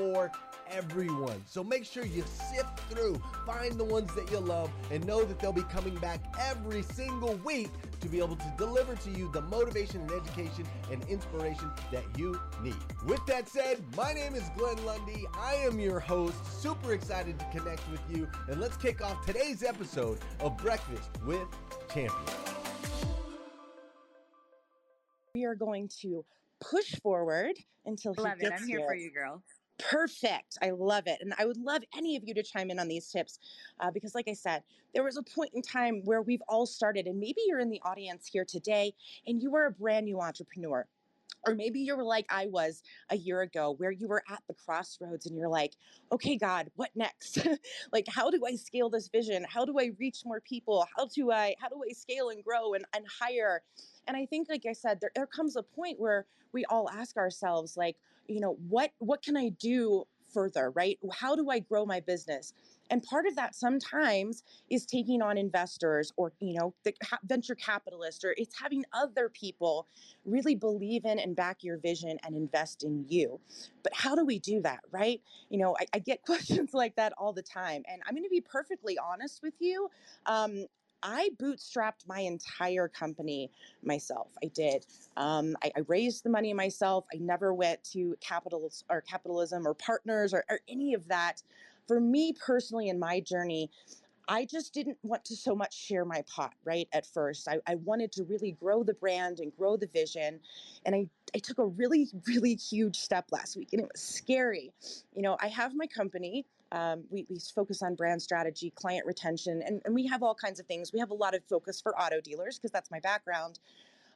for everyone. So make sure you sift through, find the ones that you love, and know that they'll be coming back every single week to be able to deliver to you the motivation and education and inspiration that you need. With that said, my name is Glenn Lundy. I am your host, super excited to connect with you, and let's kick off today's episode of Breakfast with Champions. We are going to push forward until he Love it. gets I'm here for you, girl. Perfect. I love it. And I would love any of you to chime in on these tips uh, because, like I said, there was a point in time where we've all started, and maybe you're in the audience here today and you are a brand new entrepreneur. Or maybe you were like I was a year ago, where you were at the crossroads and you're like, okay, God, what next? like, how do I scale this vision? How do I reach more people? How do I how do I scale and grow and, and hire? And I think, like I said, there, there comes a point where we all ask ourselves, like, you know, what what can I do further, right? How do I grow my business? And part of that sometimes is taking on investors or, you know, the venture capitalists, or it's having other people really believe in and back your vision and invest in you. But how do we do that, right? You know, I, I get questions like that all the time. And I'm going to be perfectly honest with you. Um, I bootstrapped my entire company myself. I did. Um, I, I, raised the money myself. I never went to capitals or capitalism or partners or, or any of that. For me personally, in my journey, I just didn't want to so much share my pot, right? At first, I, I wanted to really grow the brand and grow the vision. And I, I took a really, really huge step last week, and it was scary. You know, I have my company. Um, we, we focus on brand strategy, client retention, and, and we have all kinds of things. We have a lot of focus for auto dealers because that's my background.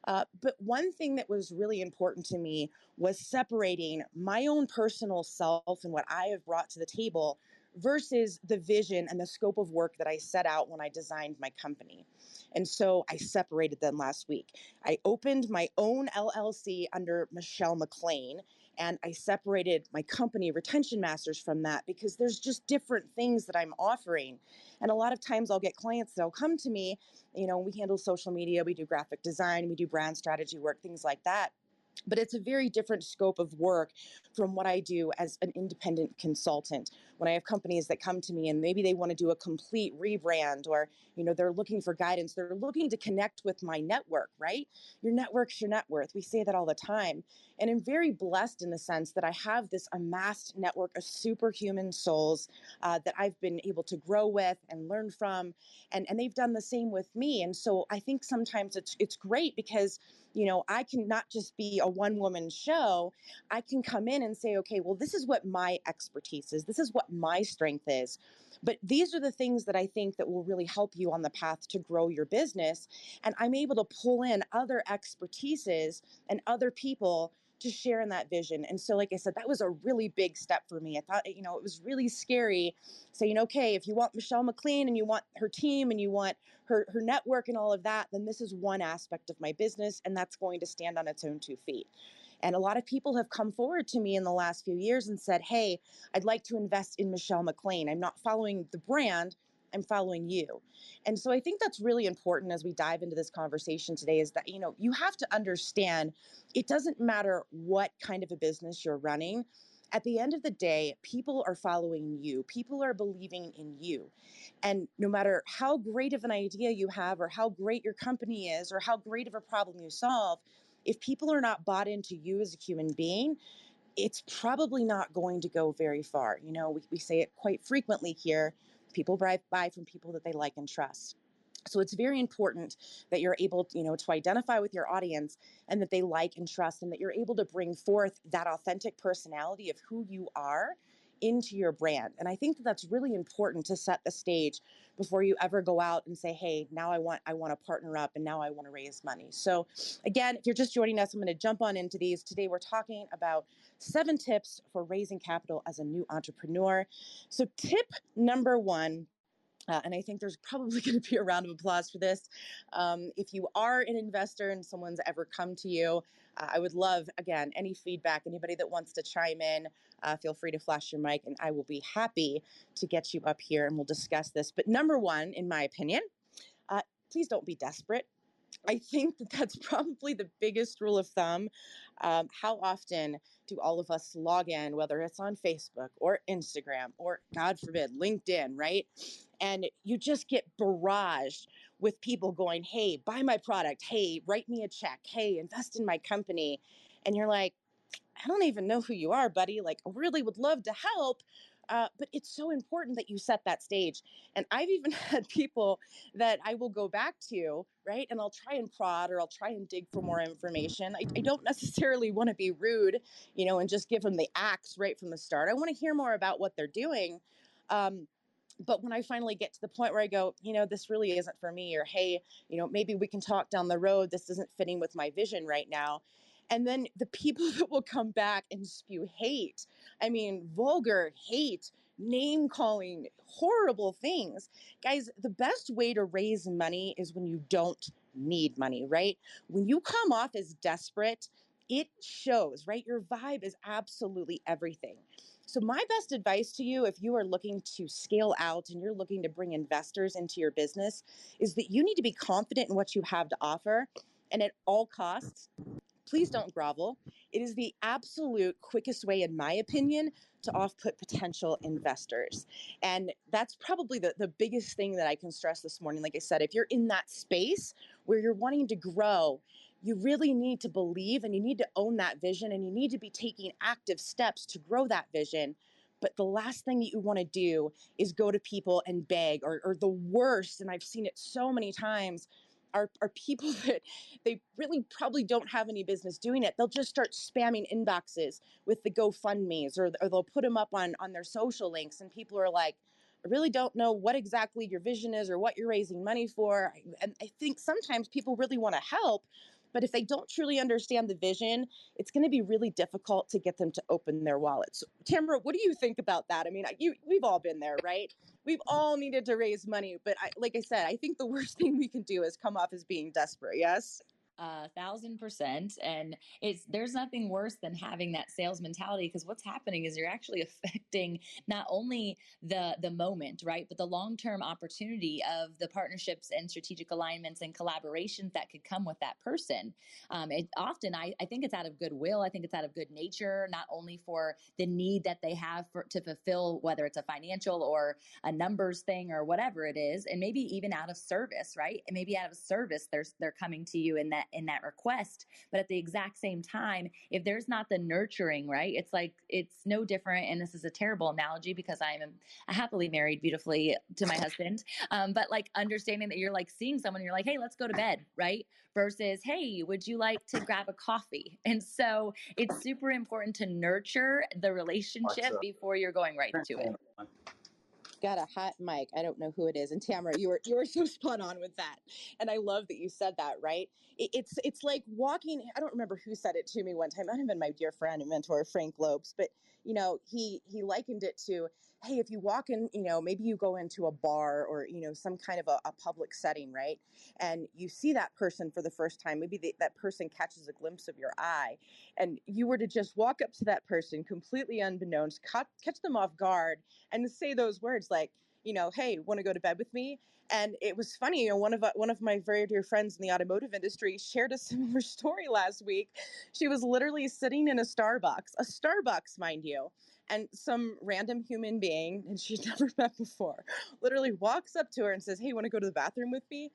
Uh, but one thing that was really important to me was separating my own personal self and what I have brought to the table versus the vision and the scope of work that I set out when I designed my company. And so I separated them last week. I opened my own LLC under Michelle McLean and I separated my company Retention Masters from that because there's just different things that I'm offering. And a lot of times I'll get clients that'll come to me, you know, we handle social media, we do graphic design, we do brand strategy work, things like that but it's a very different scope of work from what I do as an independent consultant. When I have companies that come to me and maybe they want to do a complete rebrand or you know they're looking for guidance, they're looking to connect with my network, right? Your network's your net worth. We say that all the time. And I'm very blessed in the sense that I have this amassed network of superhuman souls uh, that I've been able to grow with and learn from, and and they've done the same with me. And so I think sometimes it's it's great because you know, I can not just be a one woman show. I can come in and say, okay, well, this is what my expertise is. This is what my strength is. But these are the things that I think that will really help you on the path to grow your business. And I'm able to pull in other expertises and other people share in that vision. And so, like I said, that was a really big step for me. I thought, you know, it was really scary saying, okay, if you want Michelle McLean and you want her team and you want her, her network and all of that, then this is one aspect of my business and that's going to stand on its own two feet. And a lot of people have come forward to me in the last few years and said, hey, I'd like to invest in Michelle McLean. I'm not following the brand, I'm following you. And so I think that's really important as we dive into this conversation today is that, you know, you have to understand it doesn't matter what kind of a business you're running. At the end of the day, people are following you. People are believing in you. And no matter how great of an idea you have, or how great your company is, or how great of a problem you solve, if people are not bought into you as a human being, it's probably not going to go very far. You know, we, we say it quite frequently here people buy, buy from people that they like and trust. So it's very important that you're able, you know, to identify with your audience and that they like and trust and that you're able to bring forth that authentic personality of who you are into your brand. And I think that that's really important to set the stage before you ever go out and say, "Hey, now I want I want to partner up and now I want to raise money." So, again, if you're just joining us, I'm going to jump on into these. Today we're talking about 7 tips for raising capital as a new entrepreneur. So, tip number 1 uh, and I think there's probably going to be a round of applause for this. Um, if you are an investor and someone's ever come to you, uh, I would love, again, any feedback. Anybody that wants to chime in, uh, feel free to flash your mic, and I will be happy to get you up here and we'll discuss this. But number one, in my opinion, uh, please don't be desperate. I think that that's probably the biggest rule of thumb. Um, how often do all of us log in, whether it's on Facebook or Instagram or, God forbid, LinkedIn, right? And you just get barraged with people going, hey, buy my product. Hey, write me a check. Hey, invest in my company. And you're like, I don't even know who you are, buddy. Like, I really would love to help. Uh, but it's so important that you set that stage. And I've even had people that I will go back to, right? And I'll try and prod or I'll try and dig for more information. I, I don't necessarily want to be rude, you know, and just give them the axe right from the start. I want to hear more about what they're doing. Um, but when I finally get to the point where I go, you know, this really isn't for me, or hey, you know, maybe we can talk down the road. This isn't fitting with my vision right now. And then the people that will come back and spew hate. I mean, vulgar hate, name calling, horrible things. Guys, the best way to raise money is when you don't need money, right? When you come off as desperate, it shows, right? Your vibe is absolutely everything. So, my best advice to you, if you are looking to scale out and you're looking to bring investors into your business, is that you need to be confident in what you have to offer. And at all costs, please don't grovel. It is the absolute quickest way, in my opinion, to off put potential investors. And that's probably the, the biggest thing that I can stress this morning. Like I said, if you're in that space where you're wanting to grow you really need to believe and you need to own that vision and you need to be taking active steps to grow that vision. But the last thing that you want to do is go to people and beg, or, or the worst, and I've seen it so many times, are, are people that they really probably don't have any business doing it. They'll just start spamming inboxes with the GoFundMe's or, or they'll put them up on, on their social links, and people are like, I really don't know what exactly your vision is or what you're raising money for. And I think sometimes people really want to help, but if they don't truly understand the vision, it's going to be really difficult to get them to open their wallets. Tamara, what do you think about that? I mean, you, we've all been there, right? We've all needed to raise money, but I, like I said, I think the worst thing we can do is come off as being desperate. Yes a thousand percent and it's there's nothing worse than having that sales mentality because what's happening is you're actually affecting not only the the moment right but the long-term opportunity of the partnerships and strategic alignments and collaborations that could come with that person. Um, it often I, I think it's out of goodwill i think it's out of good nature not only for the need that they have for to fulfill whether it's a financial or a numbers thing or whatever it is and maybe even out of service right? And maybe out of service they're they're coming to you in that that in that request but at the exact same time if there's not the nurturing right it's like it's no different and this is a terrible analogy because i'm happily married beautifully to my husband um, but like understanding that you're like seeing someone you're like hey let's go to bed right versus hey would you like to grab a coffee? And so it's super important to nurture the relationship before you're going right to it got a hot mic. I don't know who it is. And Tamara, you were you were so spot on with that. And I love that you said that, right? It, it's it's like walking, I don't remember who said it to me one time. Might have been my dear friend and mentor, Frank Lopes, but you know, he he likened it to, hey, if you walk in, you know, maybe you go into a bar or, you know, some kind of a, a public setting, right? And you see that person for the first time. Maybe that person catches a glimpse of your eye. And you were to just walk up to that person completely unbeknownst, catch them off guard, and say those words like, you know, hey, want to go to bed with me? And it was funny, you know, one of uh, one of my very dear friends in the automotive industry shared a similar story last week. She was literally sitting in a Starbucks, a Starbucks, mind you, and some random human being, and she'd never met before, literally walks up to her and says, "Hey, want to go to the bathroom with me?"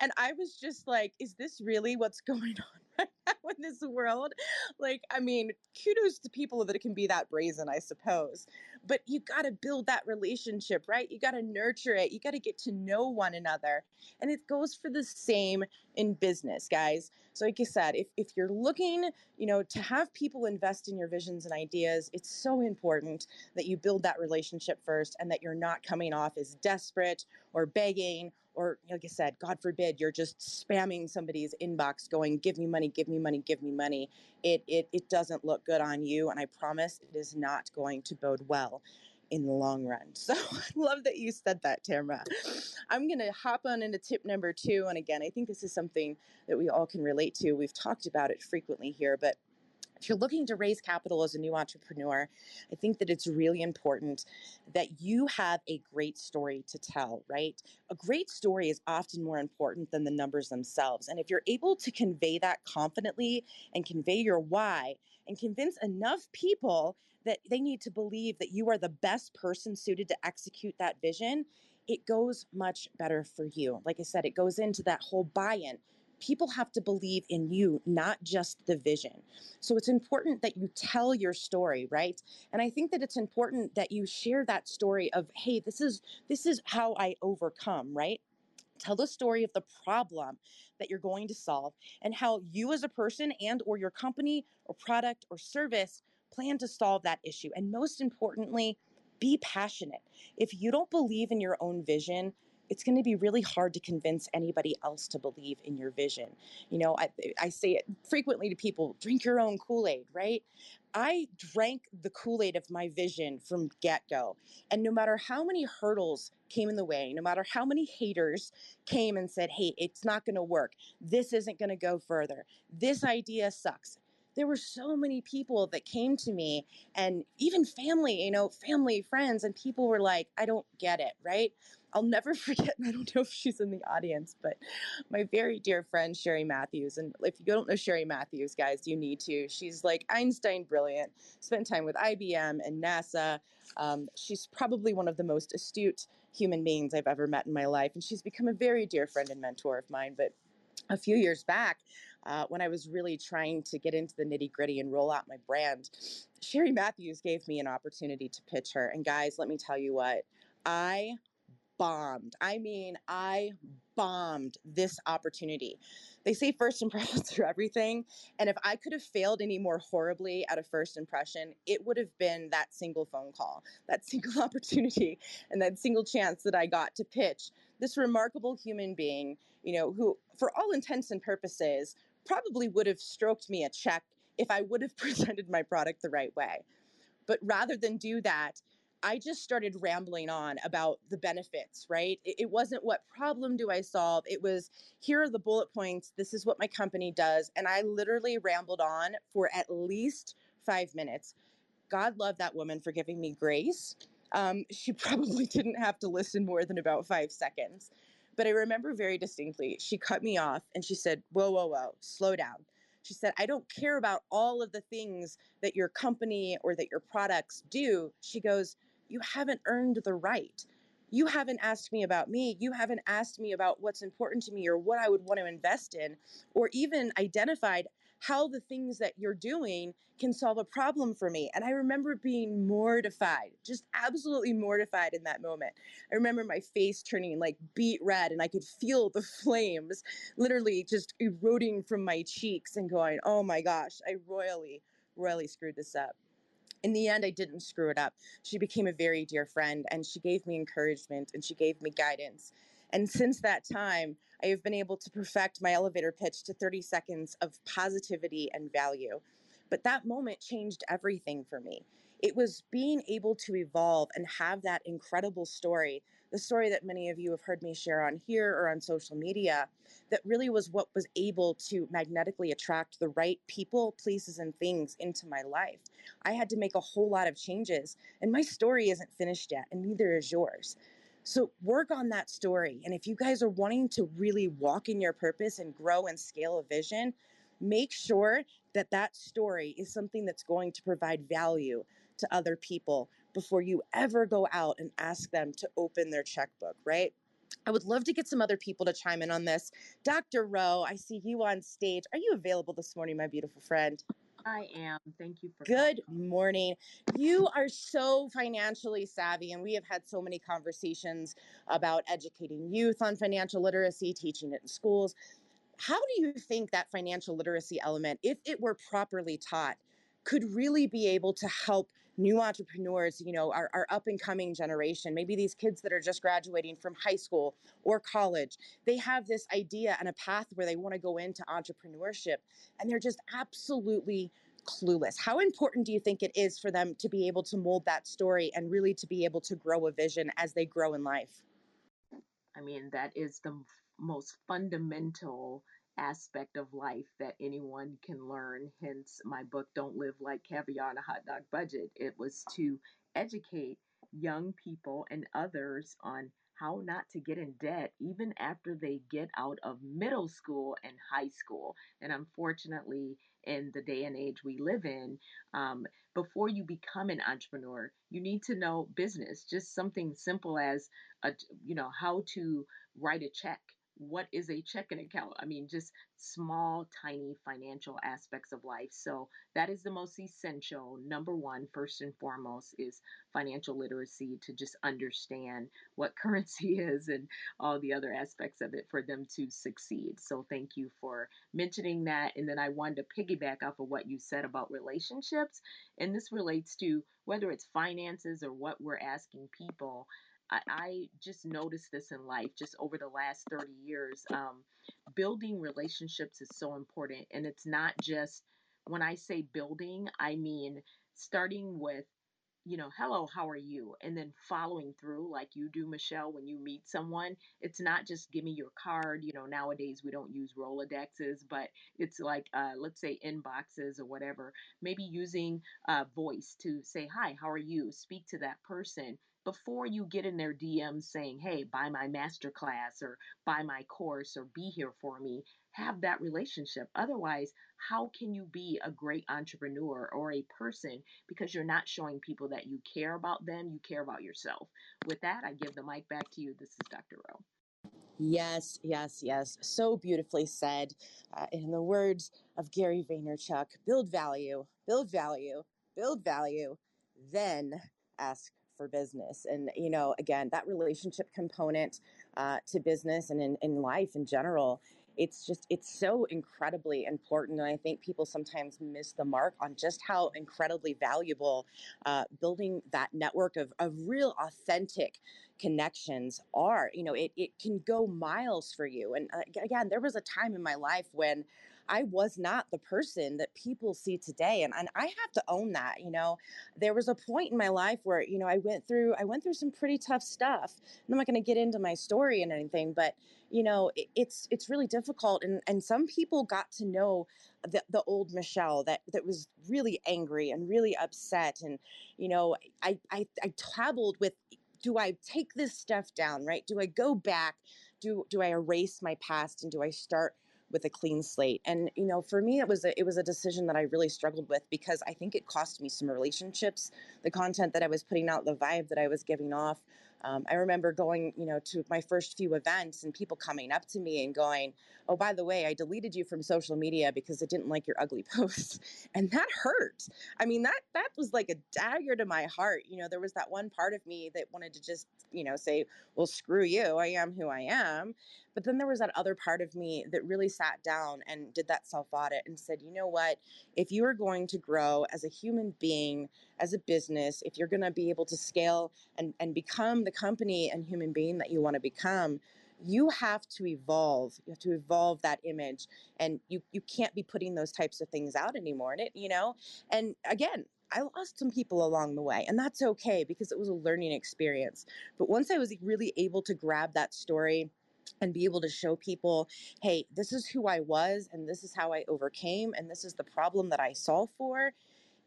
And I was just like, "Is this really what's going on?" right in this world. Like, I mean, kudos to people that can be that brazen, I suppose. But you got to build that relationship, right? You got to nurture it. You got to get to know one another. And it goes for the same in business, guys. So, like I said, if, if you're looking, you know, to have people invest in your visions and ideas, it's so important that you build that relationship first and that you're not coming off as desperate or begging or like I said, God forbid, you're just spamming somebody's inbox going, give me money, give me money, give me money. It, it, it doesn't look good on you. And I promise it is not going to bode well in the long run. So I love that you said that, Tamara. I'm going to hop on into tip number two. And again, I think this is something that we all can relate to. We've talked about it frequently here, but if you're looking to raise capital as a new entrepreneur, I think that it's really important that you have a great story to tell, right? A great story is often more important than the numbers themselves. And if you're able to convey that confidently and convey your why and convince enough people that they need to believe that you are the best person suited to execute that vision, it goes much better for you. Like I said, it goes into that whole buy in people have to believe in you, not just the vision. So it's important that you tell your story, right? And I think that it's important that you share that story of, hey, this is this is how I overcome, right? tell the story of the problem that you're going to solve and how you as a person and or your company or product or service plan to solve that issue and most importantly be passionate if you don't believe in your own vision it's going to be really hard to convince anybody else to believe in your vision. You know, I, I say it frequently to people drink your own Kool Aid, right? I drank the Kool Aid of my vision from get go. And no matter how many hurdles came in the way, no matter how many haters came and said, hey, it's not going to work, this isn't going to go further, this idea sucks there were so many people that came to me and even family, you know, family, friends, and people were like, I don't get it, right? I'll never forget, I don't know if she's in the audience, but my very dear friend, Sherry Matthews. And if you don't know Sherry Matthews, guys, you need to. She's like Einstein brilliant, spent time with IBM and NASA. Um, she's probably one of the most astute human beings I've ever met in my life. And she's become a very dear friend and mentor of mine. But a few years back, uh, when I was really trying to get into the nitty gritty and roll out my brand, Sherry Matthews gave me an opportunity to pitch her. And guys, let me tell you what, I bombed. I mean, I bombed this opportunity. They say first impressions are everything. And if I could have failed any more horribly at a first impression, it would have been that single phone call, that single opportunity, and that single chance that I got to pitch this remarkable human being, you know, who, for all intents and purposes, probably would have stroked me a check if I would have presented my product the right way. But rather than do that, I just started rambling on about the benefits, right? It, wasn't what problem do I solve? It was here are the bullet points. This is what my company does. And I literally rambled on for at least five minutes. God love that woman for giving me grace. Um, she probably didn't have to listen more than about five seconds. But I remember very distinctly, she cut me off and she said, Whoa, whoa, whoa, slow down. She said, I don't care about all of the things that your company or that your products do. She goes, you haven't earned the right. You haven't asked me about me. You haven't asked me about what's important to me or what I would want to invest in, or even identified how the things that you're doing can solve a problem for me. And I remember being mortified, just absolutely mortified in that moment. I remember my face turning like beet red and I could feel the flames literally just eroding from my cheeks and going, oh my gosh, I royally, royally screwed this up in the end, I didn't screw it up. She became a very dear friend and she gave me encouragement and she gave me guidance. And since that time, I have been able to perfect my elevator pitch to 30 seconds of positivity and value. But that moment changed everything for me. It was being able to evolve and have that incredible story the story that many of you have heard me share on here or on social media that really was what was able to magnetically attract the right people, places, and things into my life. I had to make a whole lot of changes, and my story isn't finished yet, and neither is yours. So work on that story. And if you guys are wanting to really walk in your purpose and grow and scale a vision, make sure that that story is something that's going to provide value to other people before you ever go out and ask them to open their checkbook, right? I would love to get some other people to chime in on this. Dr. Rowe, I see you on stage. Are you available this morning, my beautiful friend? I am. Thank you for Good morning. You are so financially savvy, and we have had so many conversations about educating youth on financial literacy, teaching it in schools. How do you think that financial literacy element, if it were properly taught, could really be able to help new entrepreneurs, you know, our, our up and coming generation, maybe these kids that are just graduating from high school or college, they have this idea and a path where they want to go into entrepreneurship and they're just absolutely clueless. How important do you think it is for them to be able to mold that story and really to be able to grow a vision as they grow in life? I mean, that is the most fundamental aspect of life that anyone can learn. Hence, my book, Don't Live Like Caviar on a Hot Dog Budget. It was to educate young people and others on how not to get in debt even after they get out of middle school and high school. And unfortunately, in the day and age we live in, um, before you become an entrepreneur, you need to know business. Just something simple as, a, you know, how to write a check what is a checking account? I mean, just small, tiny financial aspects of life. So, that is the most essential. Number one, first and foremost, is financial literacy to just understand what currency is and all the other aspects of it for them to succeed. So, thank you for mentioning that. And then I wanted to piggyback off of what you said about relationships. And this relates to whether it's finances or what we're asking people. I, I just noticed this in life just over the last 30 years. Um, building relationships is so important. And it's not just when I say building, I mean starting with you know, hello, how are you? And then following through like you do, Michelle, when you meet someone, it's not just give me your card. You know, nowadays we don't use Rolodexes, but it's like, uh, let's say inboxes or whatever. Maybe using uh, voice to say, hi, how are you? Speak to that person before you get in their DMs saying, hey, buy my master class or buy my course or be here for me, have that relationship. Otherwise, how can you be a great entrepreneur or a person because you're not showing people that you care about them, you care about yourself? With that, I give the mic back to you. This is Dr. Rowe. Yes, yes, yes. So beautifully said. Uh, in the words of Gary Vaynerchuk, build value, build value, build value, then ask for business. And, you know, again, that relationship component uh, to business and in, in life in general it's just it's so incredibly important. And i think people sometimes miss the mark on just how incredibly valuable uh, building that network of, of real authentic connections are. You know it, it can go miles for you. And uh, again there was a time in my life when I was not the person that people see today. And, and I have to own that, you know, there was a point in my life where, you know, I went through, I went through some pretty tough stuff. And I'm not going to get into my story and anything, but you know it, it's it's really difficult and and some people got to know the, the old michelle that that was really angry and really upset and you know i i, I traveled with do i take this stuff down right do i go back do do i erase my past and do i start with a clean slate and you know for me it was a it was a decision that i really struggled with because i think it cost me some relationships the content that i was putting out the vibe that i was giving off um, I remember going, you know, to my first few events and people coming up to me and going, "Oh, by the way, I deleted you from social media because I didn't like your ugly posts," and that hurt. I mean, that that was like a dagger to my heart. You know, there was that one part of me that wanted to just, you know, say, "Well, screw you. I am who I am." But then there was that other part of me that really sat down and did that self audit and said, "You know what? If you are going to grow as a human being, as a business, if you're going to be able to scale and and become the company and human being that you want to become, you have to evolve. You have to evolve that image, and you you can't be putting those types of things out anymore. And it, you know, and again, I lost some people along the way, and that's okay because it was a learning experience. But once I was really able to grab that story and be able to show people, hey, this is who I was, and this is how I overcame, and this is the problem that I solved for,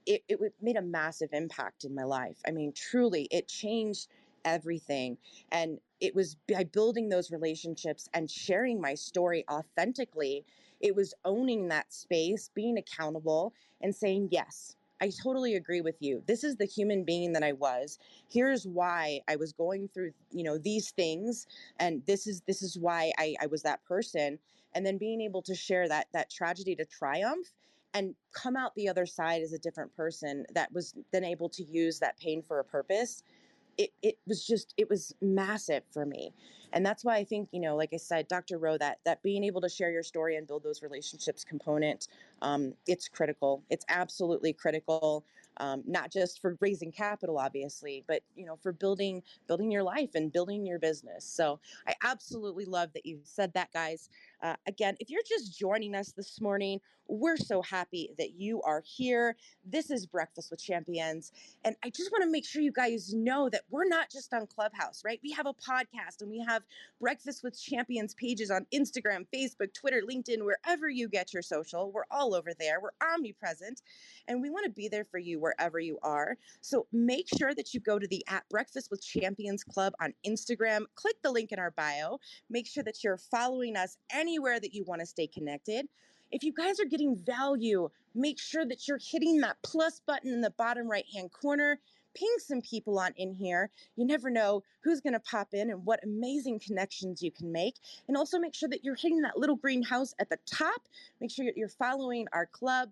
it, it made a massive impact in my life. I mean, truly, it changed everything. And it was by building those relationships and sharing my story authentically. It was owning that space, being accountable, and saying, Yes, I totally agree with you. This is the human being that I was. Here's why I was going through, you know, these things, and this is this is why I, I was that person. And then being able to share that that tragedy to triumph and come out the other side as a different person that was then able to use that pain for a purpose it, it was just it was massive for me. And that's why i think you know like i said dr rowe that that being able to share your story and build those relationships component um, it's critical. It's absolutely critical um, not just for raising capital obviously but you know for building building your life and building your business. So i absolutely love that you said that guys uh, again if you're just joining us this morning we're so happy that you are here this is breakfast with champions and i just want to make sure you guys know that we're not just on clubhouse right we have a podcast and we have breakfast with champions pages on instagram facebook twitter linkedin wherever you get your social we're all over there we're omnipresent and we want to be there for you wherever you are. So make sure that you go to the at Breakfast with Champions Club on Instagram. Click the link in our bio. Make sure that you're following us anywhere that you want to stay connected. If you guys are getting value, make sure that you're hitting that plus button in the bottom right hand corner. Ping some people on in here. You never know who's going to pop in and what amazing connections you can make. And also make sure that you're hitting that little green house at the top. Make sure you're following our club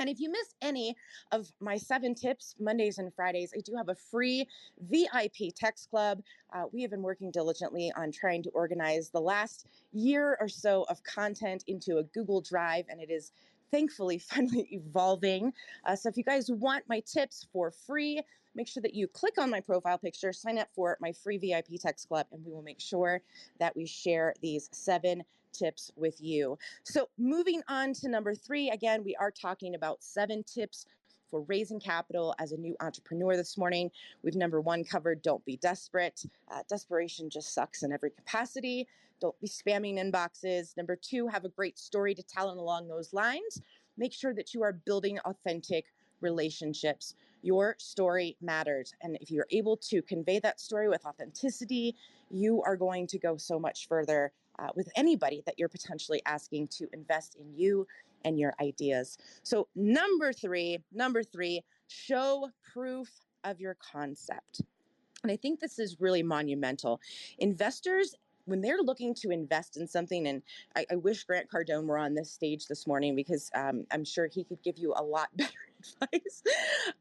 and if you miss any of my seven tips, Mondays and Fridays, I do have a free VIP text club. Uh, we have been working diligently on trying to organize the last year or so of content into a Google Drive, and it is thankfully finally evolving. Uh, so if you guys want my tips for free, make sure that you click on my profile picture, sign up for my free VIP text club, and we will make sure that we share these seven tips with you. So, moving on to number three, again, we are talking about seven tips for raising capital as a new entrepreneur this morning. We've number one covered don't be desperate. Uh, desperation just sucks in every capacity. Don't be spamming inboxes. Number two, have a great story to tell, and along those lines, make sure that you are building authentic relationships. Your story matters. And if you're able to convey that story with authenticity, you are going to go so much further uh, with anybody that you're potentially asking to invest in you and your ideas. So, number three, number three, show proof of your concept. And I think this is really monumental. Investors when they're looking to invest in something, and I, I wish Grant Cardone were on this stage this morning because um, I'm sure he could give you a lot better advice.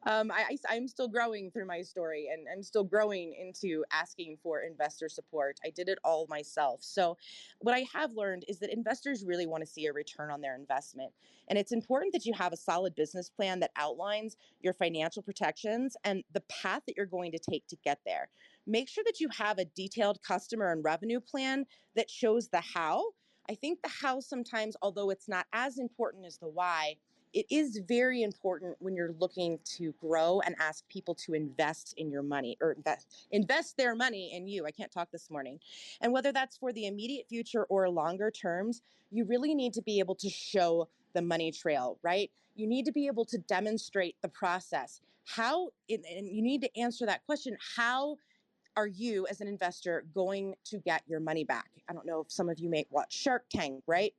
Um, I, I'm still growing through my story and I'm still growing into asking for investor support. I did it all myself. So, what I have learned is that investors really want to see a return on their investment. And it's important that you have a solid business plan that outlines your financial protections and the path that you're going to take to get there. Make sure that you have a detailed customer and revenue plan that shows the how. I think the how sometimes, although it's not as important as the why, it is very important when you're looking to grow and ask people to invest in your money or invest invest their money in you. I can't talk this morning. And whether that's for the immediate future or longer terms, you really need to be able to show the money trail, right? You need to be able to demonstrate the process. How and you need to answer that question, how are you as an investor going to get your money back? I don't know if some of you may watch Shark Tank, right?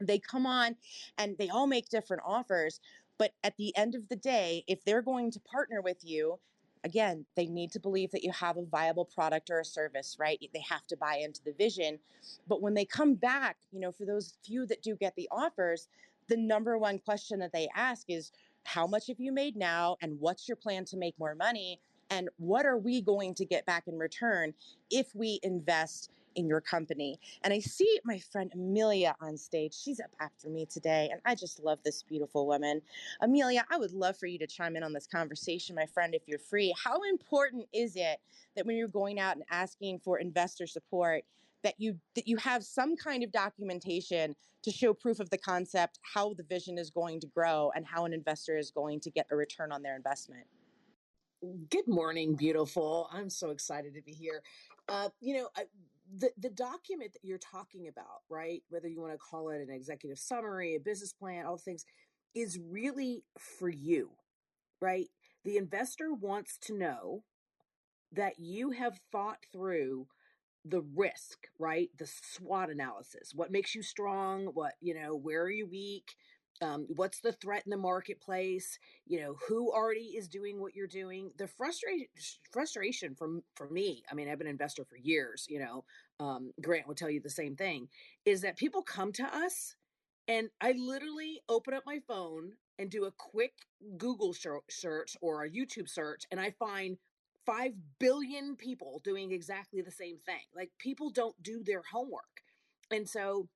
They come on and they all make different offers but at the end of the day if they're going to partner with you again they need to believe that you have a viable product or a service right? They have to buy into the vision. But when they come back you know for those few that do get the offers the number one question that they ask is how much have you made now? And what's your plan to make more money? And what are we going to get back in return if we invest in your company. And I see my friend Amelia on stage. She's up after me today, and I just love this beautiful woman. Amelia, I would love for you to chime in on this conversation, my friend, if you're free. How important is it that when you're going out and asking for investor support, that you that you have some kind of documentation to show proof of the concept, how the vision is going to grow, and how an investor is going to get a return on their investment? Good morning, beautiful. I'm so excited to be here. Uh, you know, I, the the document that you're talking about, right? Whether you want to call it an executive summary, a business plan, all things, is really for you, right? The investor wants to know that you have thought through the risk, right? The SWOT analysis. What makes you strong? What, you know, where are you weak? Um, what's the threat in the marketplace? You know, who already is doing what you're doing? The frustration, frustration from for me. I mean, I've been an investor for years. You know, um, Grant would tell you the same thing. Is that people come to us, and I literally open up my phone and do a quick Google search or a YouTube search, and I find 5 billion people doing exactly the same thing. Like people don't do their homework. And so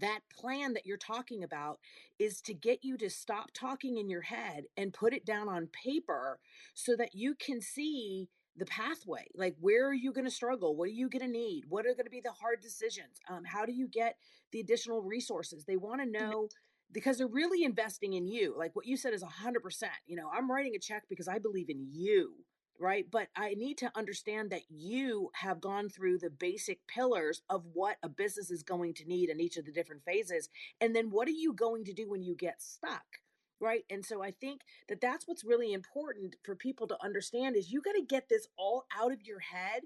that plan that you're talking about is to get you to stop talking in your head and put it down on paper so that you can see the pathway like where are you going to struggle? What are you going to need? What are going to be the hard decisions? Um, how do you get the additional resources? They want to know because they're really investing in you like what you said is 100% you know i'm writing a check because i believe in you right? But I need to understand that you have gone through the basic pillars of what a business is going to need in each of the different phases. And then what are you going to do when you get stuck? Right. And so I think that that's what's really important for people to understand is you got to get this all out of your head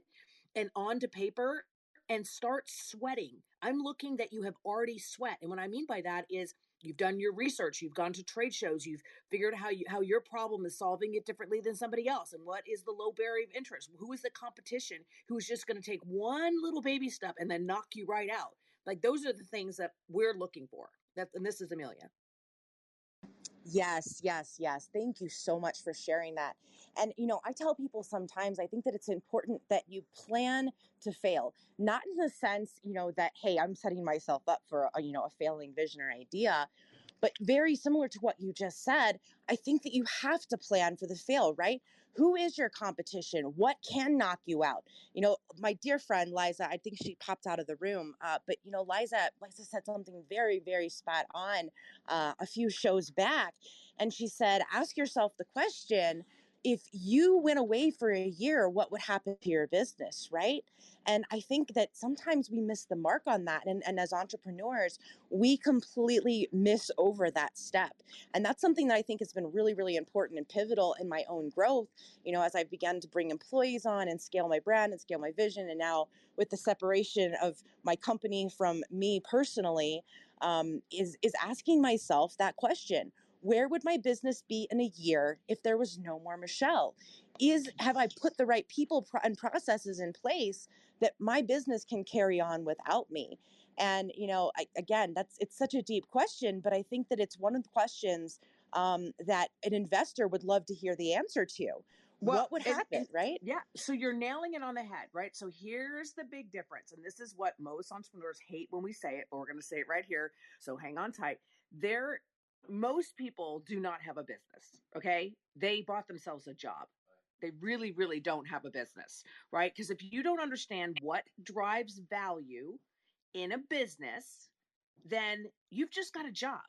and onto paper and start sweating. I'm looking that you have already sweat. And what I mean by that is you've done your research you've gone to trade shows you've figured out how you how your problem is solving it differently than somebody else and what is the low barrier of interest? Who is the competition who's just going to take one little baby step and then knock you right out? Like those are the things that we're looking for. That and this is amelia Yes, yes, yes. Thank you so much for sharing that. And, you know, I tell people sometimes I think that it's important that you plan to fail, not in the sense, you know, that, hey, I'm setting myself up for, a, you know, a failing vision or idea, but very similar to what you just said, I think that you have to plan for the fail, right? Who is your competition? What can knock you out? You know, my dear friend Liza, I think she popped out of the room, uh, but you know, Liza, Liza said something very, very spot on uh, a few shows back, and she said, ask yourself the question if you went away for a year, what would happen to your business, right? And I think that sometimes we miss the mark on that. And, and as entrepreneurs, we completely miss over that step. And that's something that I think has been really, really important and pivotal in my own growth. You know, as I've begun to bring employees on and scale my brand and scale my vision, and now with the separation of my company from me personally, um, is is asking myself that question where would my business be in a year if there was no more Michelle? Is have I put the right people and processes in place that my business can carry on without me? And you know, I, again, that's it's such a deep question, but I think that it's one of the questions um, that an investor would love to hear the answer to. Well, what would happen, and, and, right? Yeah. So you're nailing it on the head, right? So here's the big difference. And this is what most entrepreneurs hate when we say it, but we're going to say it right here. So hang on tight. There most people do not have a business, okay? They bought themselves a job. They really, really don't have a business, right? Because if you don't understand what drives value in a business, then you've just got a job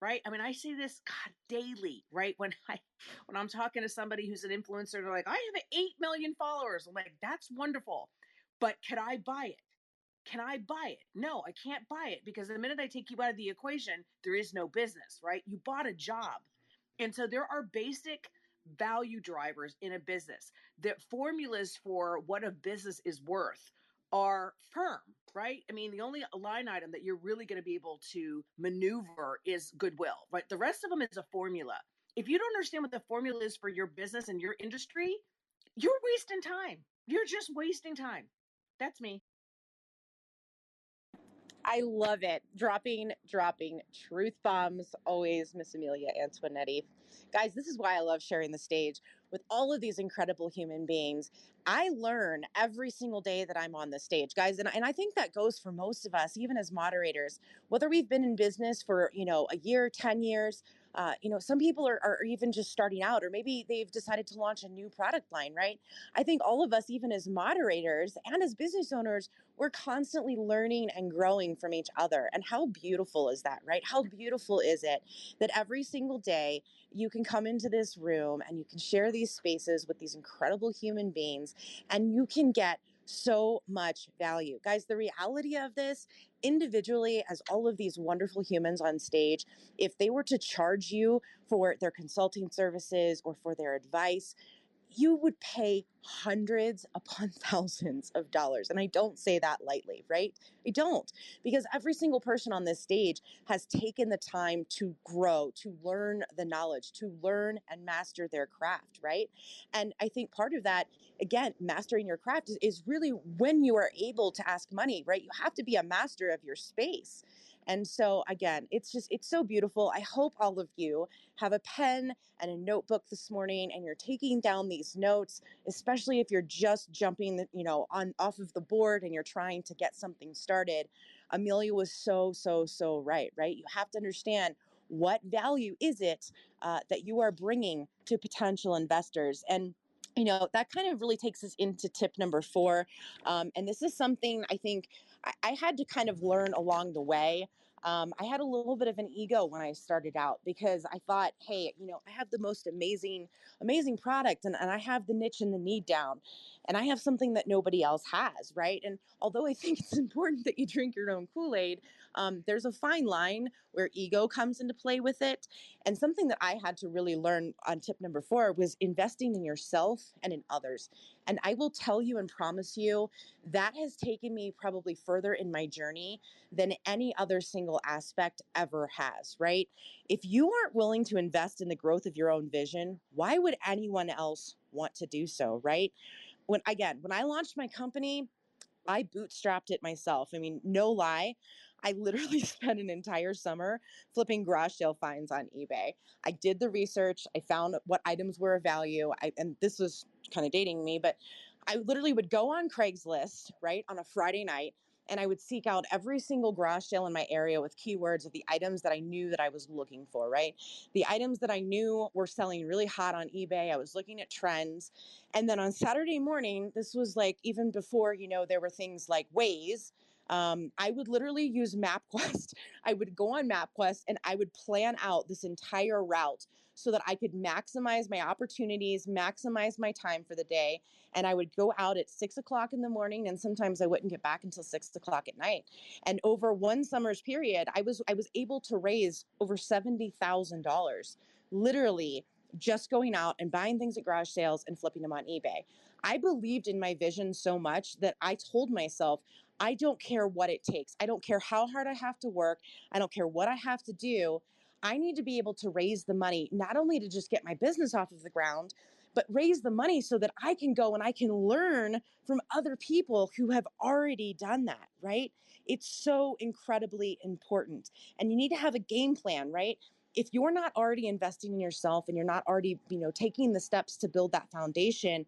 right i mean i see this god daily right when i when i'm talking to somebody who's an influencer they're like i have 8 million followers i'm like that's wonderful but can i buy it can I buy it? No, I can't buy it because the minute I take you out of the equation, there is no business, right? You bought a job. And so there are basic value drivers in a business. The formulas for what a business is worth are firm, right? I mean, the only line item that you're really going to be able to maneuver is goodwill, right? The rest of them is a formula. If you don't understand what the formula is for your business and your industry, you're wasting time. You're just wasting time. That's me. I love it. Dropping, dropping truth bombs. Always, Miss Amelia Antonetti. Guys, this is why I love sharing the stage with all of these incredible human beings. I learn every single day that I'm on the stage, guys. And, and I think that goes for most of us, even as moderators, whether we've been in business for, you know, a year, 10 years, uh, you know, some people are, are even just starting out, or maybe they've decided to launch a new product line, right? I think all of us, even as moderators and as business owners, we're constantly learning and growing from each other. And how beautiful is that, right? How beautiful is it that every single day you can come into this room and you can share these spaces with these incredible human beings and you can get so much value. Guys, the reality of this, individually, as all of these wonderful humans on stage, if they were to charge you for their consulting services or for their advice, you would pay hundreds upon thousands of dollars. And I don't say that lightly, right? I don't, because every single person on this stage has taken the time to grow, to learn the knowledge, to learn and master their craft, right? And I think part of that, again, mastering your craft is, is really when you are able to ask money, right? You have to be a master of your space. And so, again, it's just, it's so beautiful. I hope all of you have a pen and a notebook this morning and you're taking down these notes, especially if you're just jumping, you know, on off of the board and you're trying to get something started. Amelia was so, so, so right, right? You have to understand what value is it uh, that you are bringing to potential investors. And you know that kind of really takes us into tip number four um, and this is something i think I, I had to kind of learn along the way um, I had a little bit of an ego when I started out because I thought, hey, you know, I have the most amazing, amazing product and, and I have the niche and the need down. And I have something that nobody else has, right? And although I think it's important that you drink your own Kool Aid, um, there's a fine line where ego comes into play with it. And something that I had to really learn on tip number four was investing in yourself and in others. And I will tell you and promise you that has taken me probably further in my journey than any other single aspect ever has, right? If you aren't willing to invest in the growth of your own vision, why would anyone else want to do so, right? When again, when I launched my company, I bootstrapped it myself. I mean, no lie. I literally spent an entire summer flipping garage sale finds on eBay. I did the research, I found what items were of value, I, and this was kind of dating me, but I literally would go on Craigslist, right, on a Friday night, and I would seek out every single garage sale in my area with keywords of the items that I knew that I was looking for, right? The items that I knew were selling really hot on eBay. I was looking at trends. And then on Saturday morning, this was like even before, you know, there were things like Waze um, I would literally use MapQuest. I would go on MapQuest and I would plan out this entire route so that I could maximize my opportunities, maximize my time for the day. And I would go out at six o'clock in the morning, and sometimes I wouldn't get back until six o'clock at night. And over one summer's period, I was I was able to raise over seventy thousand dollars, literally just going out and buying things at garage sales and flipping them on eBay. I believed in my vision so much that I told myself, I don't care what it takes. I don't care how hard I have to work. I don't care what I have to do. I need to be able to raise the money, not only to just get my business off of the ground, but raise the money so that I can go and I can learn from other people who have already done that, right? It's so incredibly important. And you need to have a game plan, right? If you're not already investing in yourself and you're not already, you know, taking the steps to build that foundation,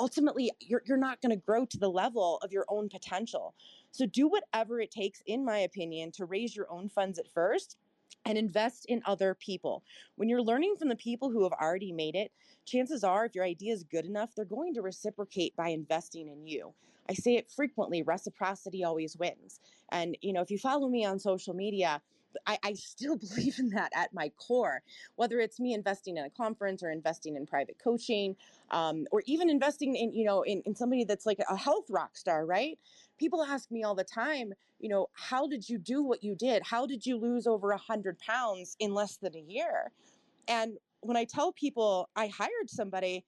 ultimately you're, you're not going to grow to the level of your own potential. So do whatever it takes, in my opinion, to raise your own funds at first and invest in other people. When you're learning from the people who have already made it, chances are if your idea is good enough, they're going to reciprocate by investing in you. I say it frequently, reciprocity always wins. And you know, if you follow me on social media, I, I, still believe in that at my core, whether it's me investing in a conference or investing in private coaching, um, or even investing in, you know, in, in somebody that's like a health rock star, right? People ask me all the time, you know, how did you do what you did? How did you lose over a hundred pounds in less than a year? And when I tell people I hired somebody,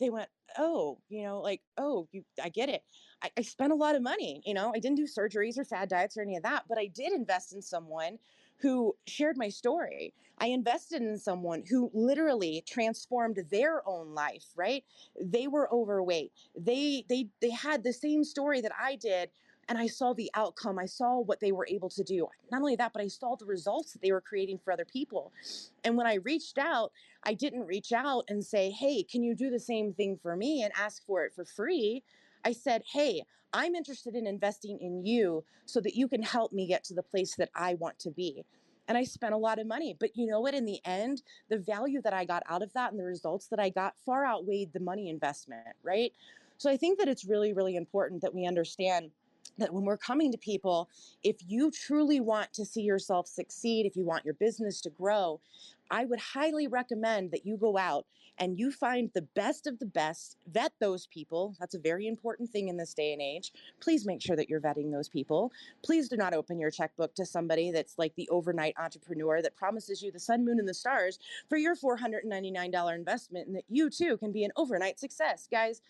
they went, oh, you know, like, oh, you, I get it. I, I spent a lot of money. You know, I didn't do surgeries or fad diets or any of that, but I did invest in someone who shared my story. I invested in someone who literally transformed their own life, right? They were overweight. They they they had the same story that I did and I saw the outcome. I saw what they were able to do. Not only that, but I saw the results that they were creating for other people. And when I reached out, I didn't reach out and say, "Hey, can you do the same thing for me?" and ask for it for free. I said, "Hey, I'm interested in investing in you so that you can help me get to the place that I want to be. And I spent a lot of money. But you know what? In the end, the value that I got out of that and the results that I got far outweighed the money investment, right? So I think that it's really, really important that we understand that when we're coming to people, if you truly want to see yourself succeed, if you want your business to grow, I would highly recommend that you go out and you find the best of the best, vet those people. That's a very important thing in this day and age. Please make sure that you're vetting those people. Please do not open your checkbook to somebody that's like the overnight entrepreneur that promises you the sun, moon, and the stars for your $499 investment and that you too can be an overnight success. Guys,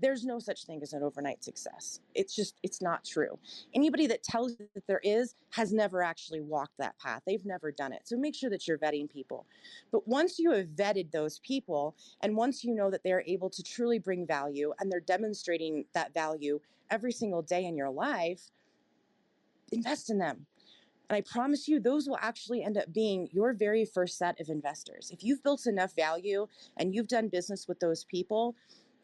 there's no such thing as an overnight success. It's just, it's not true. Anybody that tells you that there is has never actually walked that path. They've never done it. So make sure that you're vetting people. But once you have vetted those people, and once you know that they're able to truly bring value and they're demonstrating that value every single day in your life, invest in them. And I promise you, those will actually end up being your very first set of investors. If you've built enough value and you've done business with those people,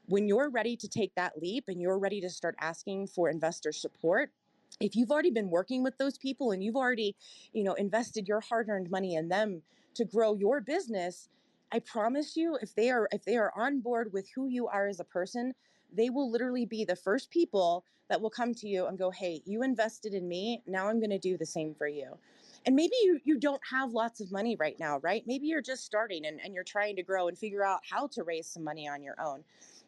when you're ready to take that leap and you're ready to start asking for investor support, if you've already been working with those people and you've already, you know, invested your hard-earned money in them to grow your business, I promise you if they are if they are on board with who you are as a person, they will literally be the first people that will come to you and go, "Hey, you invested in me, now I'm going to do the same for you." And maybe you you don't have lots of money right now, right? Maybe you're just starting and, and you're trying to grow and figure out how to raise some money on your own.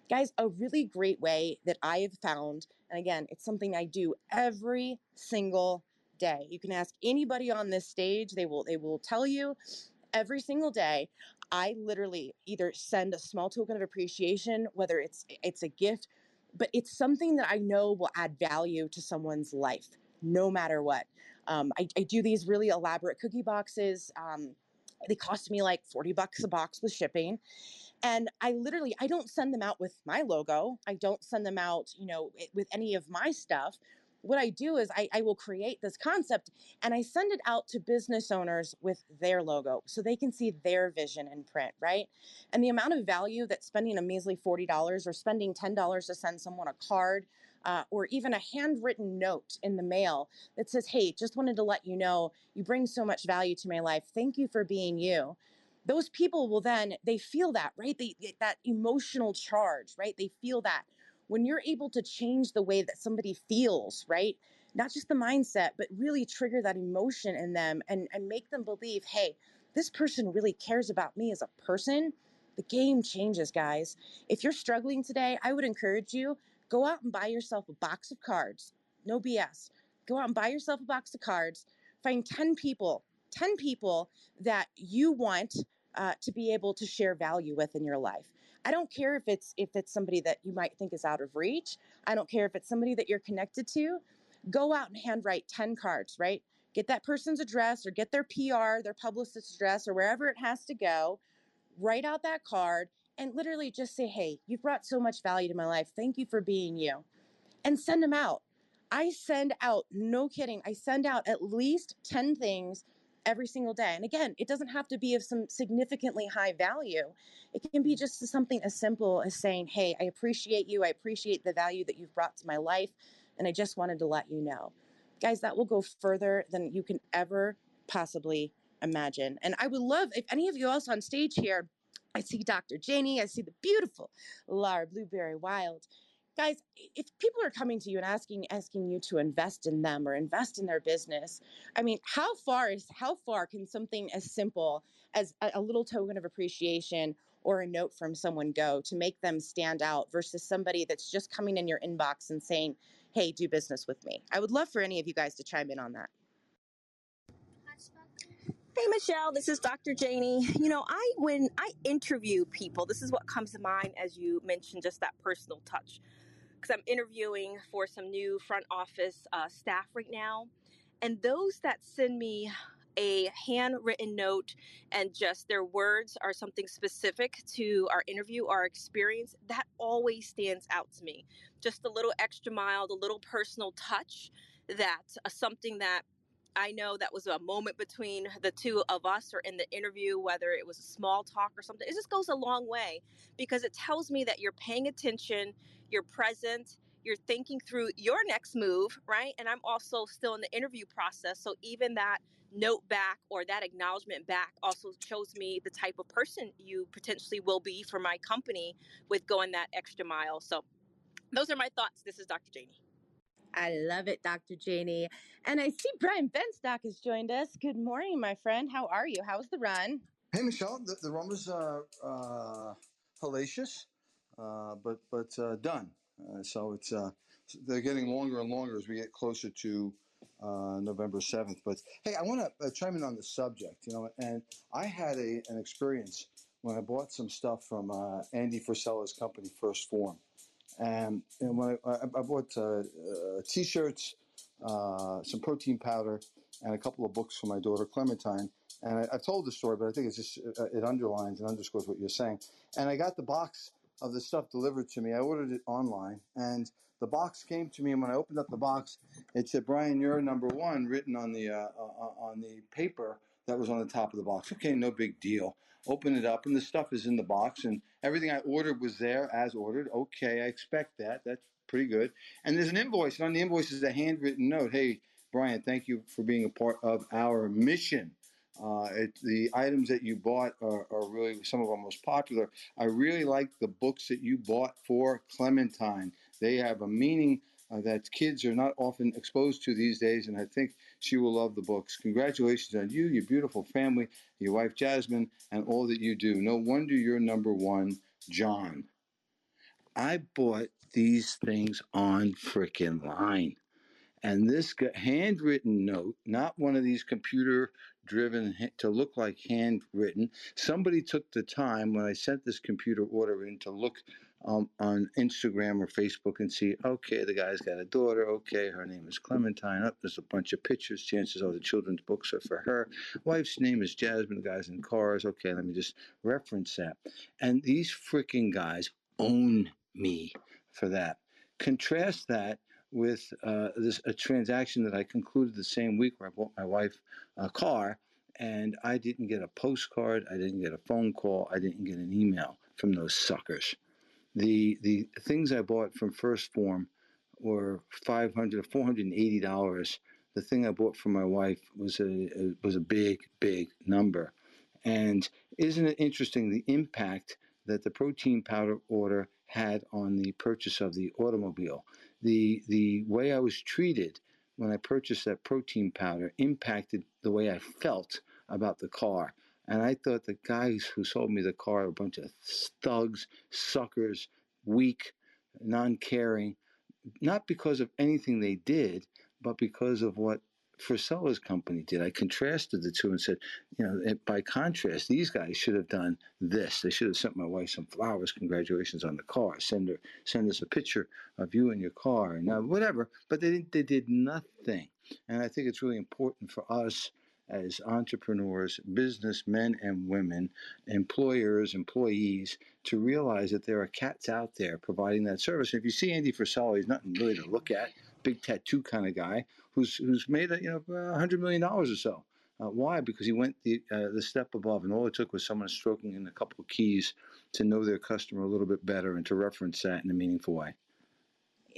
Guys, a really great way that I have found, and again, it's something I do every single day. You can ask anybody on this stage, they will they will tell you every single day. I literally either send a small token of appreciation, whether it's it's a gift, but it's something that I know will add value to someone's life, no matter what. Um, I, I, do these really elaborate cookie boxes. Um, they cost me like 40 bucks a box with shipping and i literally i don't send them out with my logo i don't send them out you know with any of my stuff. What i do is I, I will create this concept and i send it out to business owners with their logo so they can see their vision in print right? And the amount of value that spending a measly $40 or spending $10 to send someone a card uh, or even a handwritten note in the mail that says, Hey, just wanted to let you know you bring so much value to my life. Thank you for being you those people will then they feel that right? They that emotional charge right? They feel that. When you're able to change the way that somebody feels right? Not just the mindset but really trigger that emotion in them and and make them believe hey this person really cares about me as a person. The game changes guys. If you're struggling today i would encourage you go out and buy yourself a box of cards. No bs go out and buy yourself a box of cards. Find 10 people 10 people that you want uh, to be able to share value with in your life. I don't care if it's if it's somebody that you might think is out of reach. I don't care if it's somebody that you're connected to. Go out and handwrite 10 cards, right? Get that person's address or get their PR, their publicist's address or wherever it has to go. Write out that card and literally just say, "Hey, you've brought so much value to my life. Thank you for being you." And send them out. I send out, no kidding, I send out at least 10 things every single day. And again, it doesn't have to be of some significantly high value. It can be just something as simple as saying, Hey, I appreciate you. I appreciate the value that you've brought to my life. And I just wanted to let you know. Guys, that will go further than you can ever possibly imagine. And I would love if any of you else on stage here, I see Dr. Janie, I see the beautiful Laura Blueberry Wild guys if people are coming to you and asking asking you to invest in them or invest in their business i mean how far is how far can something as simple as a, a little token of appreciation or a note from someone go to make them stand out versus somebody that's just coming in your inbox and saying hey do business with me i would love for any of you guys to chime in on that Hey Michelle, this is Dr. Janie. You know, I when I interview people, this is what comes to mind as you mentioned just that personal touch because I'm interviewing for some new front office uh, staff right now. And those that send me a handwritten note and just their words are something specific to our interview, our experience, that always stands out to me. Just a little extra mile, the little personal touch that uh, something that I know that was a moment between the two of us or in the interview, whether it was a small talk or something. It just goes a long way because it tells me that you're paying attention, you're present, you're thinking through your next move, right? And I'm also still in the interview process. So even that note back or that acknowledgement back also shows me the type of person you potentially will be for my company with going that extra mile. So those are my thoughts. This is Dr. Janie. I love it, Dr. Janie. And I see Brian Benstock has joined us. Good morning, my friend. How are you? How's the run? Hey, Michelle. The, the run was uh, uh, hellacious, uh, but but uh, done. Uh, so it's uh, they're getting longer and longer as we get closer to uh, November seventh. But hey, I want to uh, chime in on the subject. You know, and I had a an experience when I bought some stuff from uh, Andy Frisella's company, First Form, and, and when I, I, I bought uh, uh, t-shirts, uh, some protein powder, and a couple of books for my daughter Clementine. And I, have told the story, but I think it's just uh, it underlines and underscores what you're saying. And I got the box of the stuff delivered to me. I ordered it online, and the box came to me. And when I opened up the box, it said, "Brian, you're number one," written on the uh, uh on the paper that was on the top of the box. Okay, no big deal. Open it up, and the stuff is in the box, and everything I ordered was there as ordered. Okay, I expect that. That's pretty good. And there's an invoice, and on the invoice is a handwritten note. Hey, Brian, thank you for being a part of our mission. Uh, it, the items that you bought are, are, really some of our most popular. I really like the books that you bought for Clementine. They have a meaning uh, that kids are not often exposed to these days, and I think she will love the books. Congratulations on you, your beautiful family, your wife Jasmine, and all that you do. No wonder you're number one, John. I bought these things on frickin' line. And this handwritten note, not one of these computer driven to look like handwritten, somebody took the time when I sent this computer order in to look um, on Instagram or Facebook and see, okay, the guy's got a daughter. Okay, her name is Clementine. Up, oh, there's a bunch of pictures. Chances are the children's books are for her. Wife's name is Jasmine. The guy's in cars. Okay, let me just reference that. And these freaking guys own me for that. Contrast that with uh, this a transaction that I concluded the same week where I bought my wife a car, and I didn't get a postcard, I didn't get a phone call, I didn't get an email from those suckers. The the things I bought from First Form were five hundred four hundred and eighty dollars. The thing I bought for my wife was a was a big big number, and isn't it interesting the impact that the protein powder order had on the purchase of the automobile? The the way I was treated when I purchased that protein powder impacted the way I felt about the car. And I thought the guys who sold me the car were a bunch of thugs, suckers, weak, non caring, not because of anything they did, but because of what Frisella's company did. I contrasted the two and said, you know, by contrast, these guys should have done this. They should have sent my wife some flowers, congratulations on the car. Send her, send us a picture of you in your car, and whatever. But they didn't. They did nothing. And I think it's really important for us as entrepreneurs, businessmen and women, employers, employees, to realize that there are cats out there providing that service. If you see Andy Frisella, he's nothing really to look at, big tattoo kind of guy who's who's made a, you know a hundred million dollars or so. Uh, why? Because he went the uh, the step above, and all it took was someone stroking in a couple of keys to know their customer a little bit better and to reference that in a meaningful way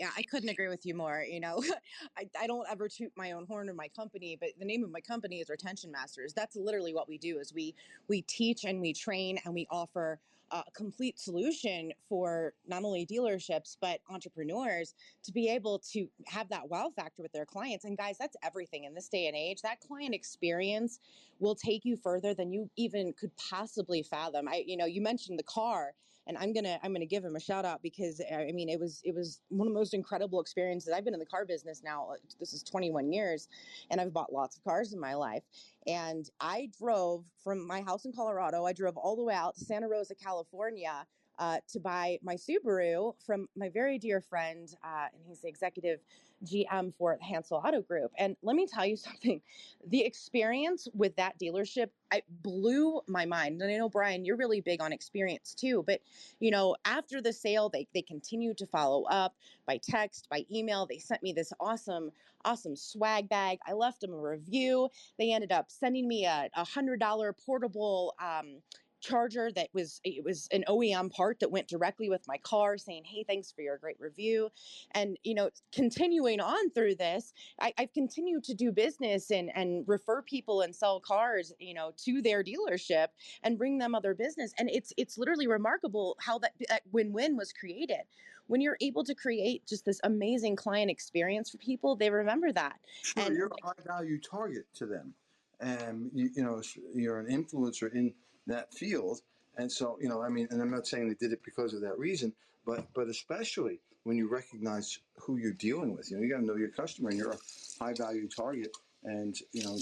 yeah, I couldn't agree with you more. You know, I, I don't ever toot my own horn in my company, but the name of my company is Retention Masters. That's literally what we do is we we teach and we train and we offer a complete solution for not only dealerships but entrepreneurs to be able to have that wow factor with their clients. And guys, that's everything in this day and age. That client experience will take you further than you even could possibly fathom. I, you know, you mentioned the car and I'm gonna I'm gonna give him a shout out because uh, I mean it was it was one of the most incredible experiences. I've been in the car business now. Uh, this is 21 years, and I've bought lots of cars in my life. And I drove from my house in Colorado. I drove all the way out to Santa Rosa, California. Uh, to buy my Subaru from my very dear friend, uh, and he's the executive GM for Hansel Auto Group. And let me tell you something the experience with that dealership it blew my mind. And I know, Brian, you're really big on experience too. But, you know, after the sale, they, they continued to follow up by text, by email. They sent me this awesome, awesome swag bag. I left them a review. They ended up sending me a, a $100 portable um, charger that was it was an OEM part that went directly with my car saying hey thanks for your great review. And you know continuing on through this I, have continued to do business and and refer people and sell cars you know to their dealership and bring them other business. And it's it's literally remarkable how that, that win-win was created. When you're able to create just this amazing client experience for people they remember that. Sure, and you're a high value target to them. And you, you know you're an influencer in that field. And so, you know, I mean, and I'm not saying they did it because of that reason, but but especially when you recognize who you're dealing with. You know, you got to know your customer, and you're a high value target, and you know,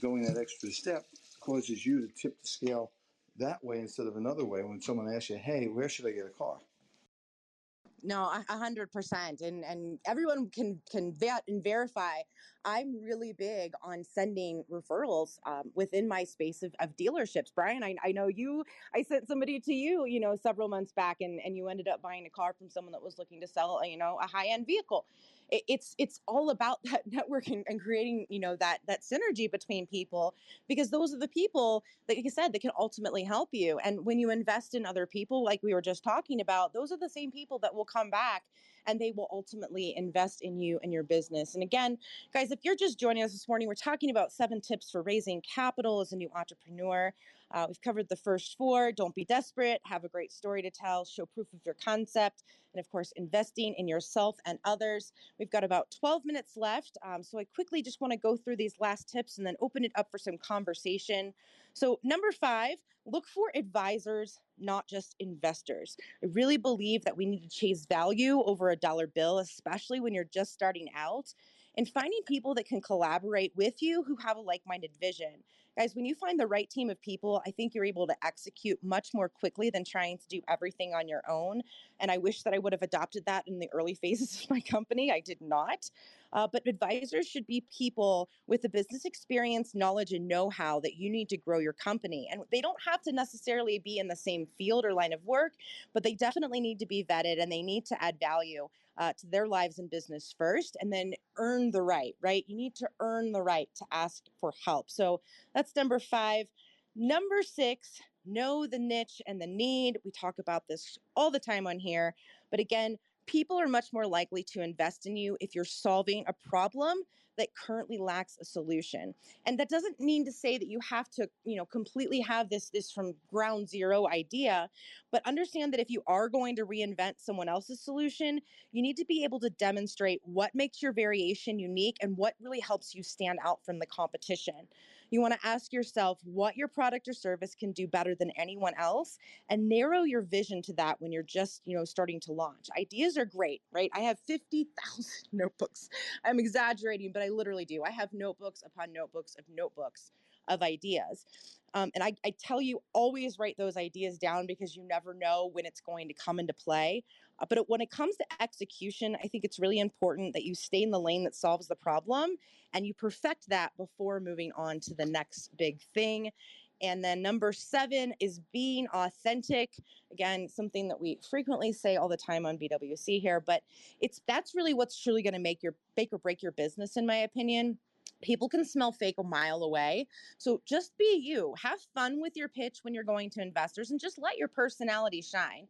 going that extra step causes you to tip the scale that way instead of another way when someone asks you, "Hey, where should I get a car?" No, a hundred percent, and and everyone can can vet and verify. I'm really big on sending referrals um, within my space of, of dealerships. Brian, I, I know you. I sent somebody to you, you know, several months back, and and you ended up buying a car from someone that was looking to sell, you know, a high end vehicle. It, it's it's all about that networking and creating, you know, that that synergy between people because those are the people, like you said, that can ultimately help you. And when you invest in other people, like we were just talking about, those are the same people that will come back and they will ultimately invest in you and your business. And again, guys, if you're just joining us this morning, we're talking about seven tips for raising capital as a new entrepreneur. Uh, we've covered the first four don't be desperate, have a great story to tell, show proof of your concept, and of course, investing in yourself and others. We've got about 12 minutes left. Um, so I quickly just want to go through these last tips and then open it up for some conversation. So, number five, look for advisors, not just investors. I really believe that we need to chase value over a dollar bill, especially when you're just starting out, and finding people that can collaborate with you who have a like minded vision. Guys, when you find the right team of people, I think you're able to execute much more quickly than trying to do everything on your own. And I wish that I would have adopted that in the early phases of my company. I did not. Uh, but advisors should be people with the business experience, knowledge, and know how that you need to grow your company. And they don't have to necessarily be in the same field or line of work, but they definitely need to be vetted and they need to add value uh, to their lives and business first and then earn the right, right? You need to earn the right to ask for help. So that's number five. Number six, know the niche and the need. We talk about this all the time on here. But again, people are much more likely to invest in you if you're solving a problem that currently lacks a solution. And that doesn't mean to say that you have to you know completely have this this from ground zero idea but understand that if you are going to reinvent someone else's solution you need to be able to demonstrate what makes your variation unique and what really helps you stand out from the competition you want to ask yourself what your product or service can do better than anyone else and narrow your vision to that when you're just, you know, starting to launch. Ideas are great, right? I have 50,000 notebooks. I'm exaggerating, but I literally do. I have notebooks upon notebooks of notebooks of ideas. Um, and I, I, tell you, always write those ideas down because you never know when it's going to come into play. Uh, but when it comes to execution, I think it's really important that you stay in the lane that solves the problem and you perfect that before moving on to the next big thing. And then number seven is being authentic. Again, something that we frequently say all the time on BWC here, but it's that's really what's truly going to make your make or break your business, in my opinion. People can smell fake a mile away. So just be you. Have fun with your pitch when you're going to investors and just let your personality shine.